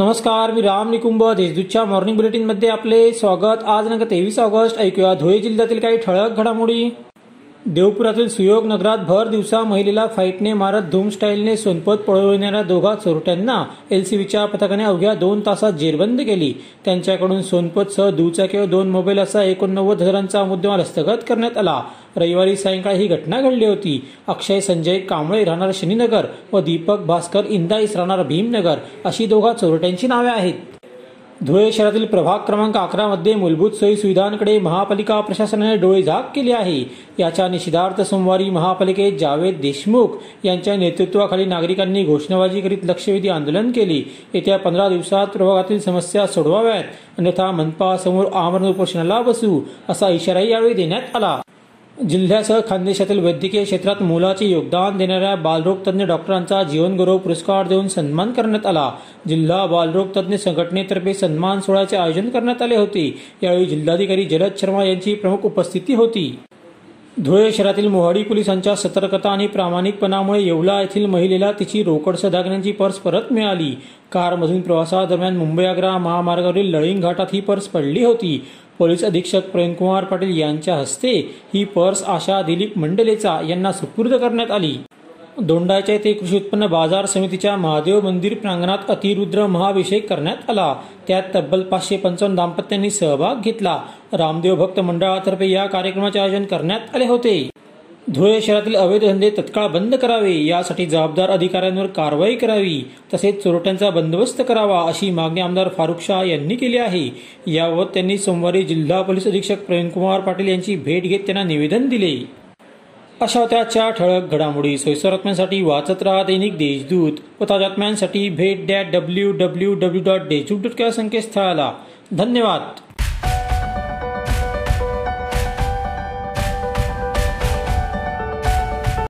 नमस्कार मी राम निकुंभ देशदूतच्या मॉर्निंग बुलेटिनमध्ये आपले स्वागत. आज नंतर तेवीस ऑगस्ट ऐकूया धुळे जिल्ह्यातील काही ठळक घडामोडी. देवपुरातील सुयोग नगरात भर दिवसा महिलेला फाईटने मारत धूम स्टाईलने सोनपत पळविणाऱ्या दोघा चोरट्यांना एलसीबीच्या पथकाने अवघ्या दोन तासात जेरबंद केली. त्यांच्याकडून सोनपतसह दुचाकी व दोन मोबाईल असा एकोणनव्वद हजारांचा मुद्देमाल हस्तगत करण्यात आला. रविवारी सायंकाळी ही घटना घडली होती. अक्षय संजय कांबळे राहणार शनीनगर व दीपक भास्कर इंदाईस राहणार भीमनगर अशी दोघा चोरट्यांची नावे आहेत. धुळे शहरातील प्रभाग क्रमांक अकरा मध्ये मूलभूत सोयी सुविधांकडे महापालिका प्रशासनाने डोळे झाक केले आहे. याच्या निषेधार्थ सोमवारी महापालिकेत जावेद देशमुख यांच्या नेतृत्वाखाली नागरिकांनी घोषणाबाजी करीत लक्षवेधी आंदोलन केले. येत्या पंधरा दिवसात प्रभागातील समस्या सोडवाव्यात. अन्यथा मनपासमोर आमरण उपोषणाला बसू असा इशाराही यावेळी देण्यात आला. जिल्ह्यासह खानदेशातील वैद्यकीय क्षेत्रात मोलाचे योगदान देणाऱ्या बालरोगतज्ञ डॉक्टरांचा जीवनगौरव पुरस्कार देऊन सन्मान करण्यात आला. जिल्हा बालरोगतज्ञ संघटनेतर्फे सन्मान सोहळ्याचे आयोजन करण्यात आले होते. यावेळी जिल्हाधिकारी जलद शर्मा यांची प्रमुख उपस्थिती होती. धुळे शहरातील मोहाडी पोलिसांच्या सतर्कता आणि प्रामाणिकपणामुळे येवला येथील महिलेला तिची रोकडसह दागिन्यांची पर्स परत मिळाली. कारमधून प्रवासादरम्यान मुंबई आग्रा महामार्गावरील लळिंग घाटात ही पर्स पडली होती. पोलीस अधीक्षक प्रेमकुमार पाटील यांच्या हस्ते ही पर्स आशा दिलीप मंडलेचा यांना सुपूर्द करण्यात आली. दोंडाच्या येथे कृषी उत्पन्न बाजार समितीच्या महादेव मंदिर प्रांगणात अतिरुद्र महाभिषेक करण्यात आला. त्यात तब्बल पाचशे पंचावन्न दाम्पत्यांनी सहभाग घेतला. रामदेव भक्त मंडळातर्फे या कार्यक्रमाचे आयोजन करण्यात आले होते. धुळे शहरातील अवैध धंदे तत्काळ बंद करावे यासाठी जबाबदार अधिकाऱ्यांवर कारवाई करावी तसेच चोरट्यांचा बंदोबस्त करावा अशी मागणी आमदार फारुख शाह यांनी केली आहे. याबाबत त्यांनी सोमवारी जिल्हा पोलीस अधीक्षक प्रवीणकुमार पाटील यांची भेट घेत त्यांना निवेदन दिले. अशा त्याच्या ठळक घडामोडी. सोयीस्कर बातम्यांसाठी वाचत राहा दैनिक देशदूत व ताज्या बातम्यांसाठी भेट that W W W dot Deshdoot dot संकेतस्थळाला. धन्यवाद.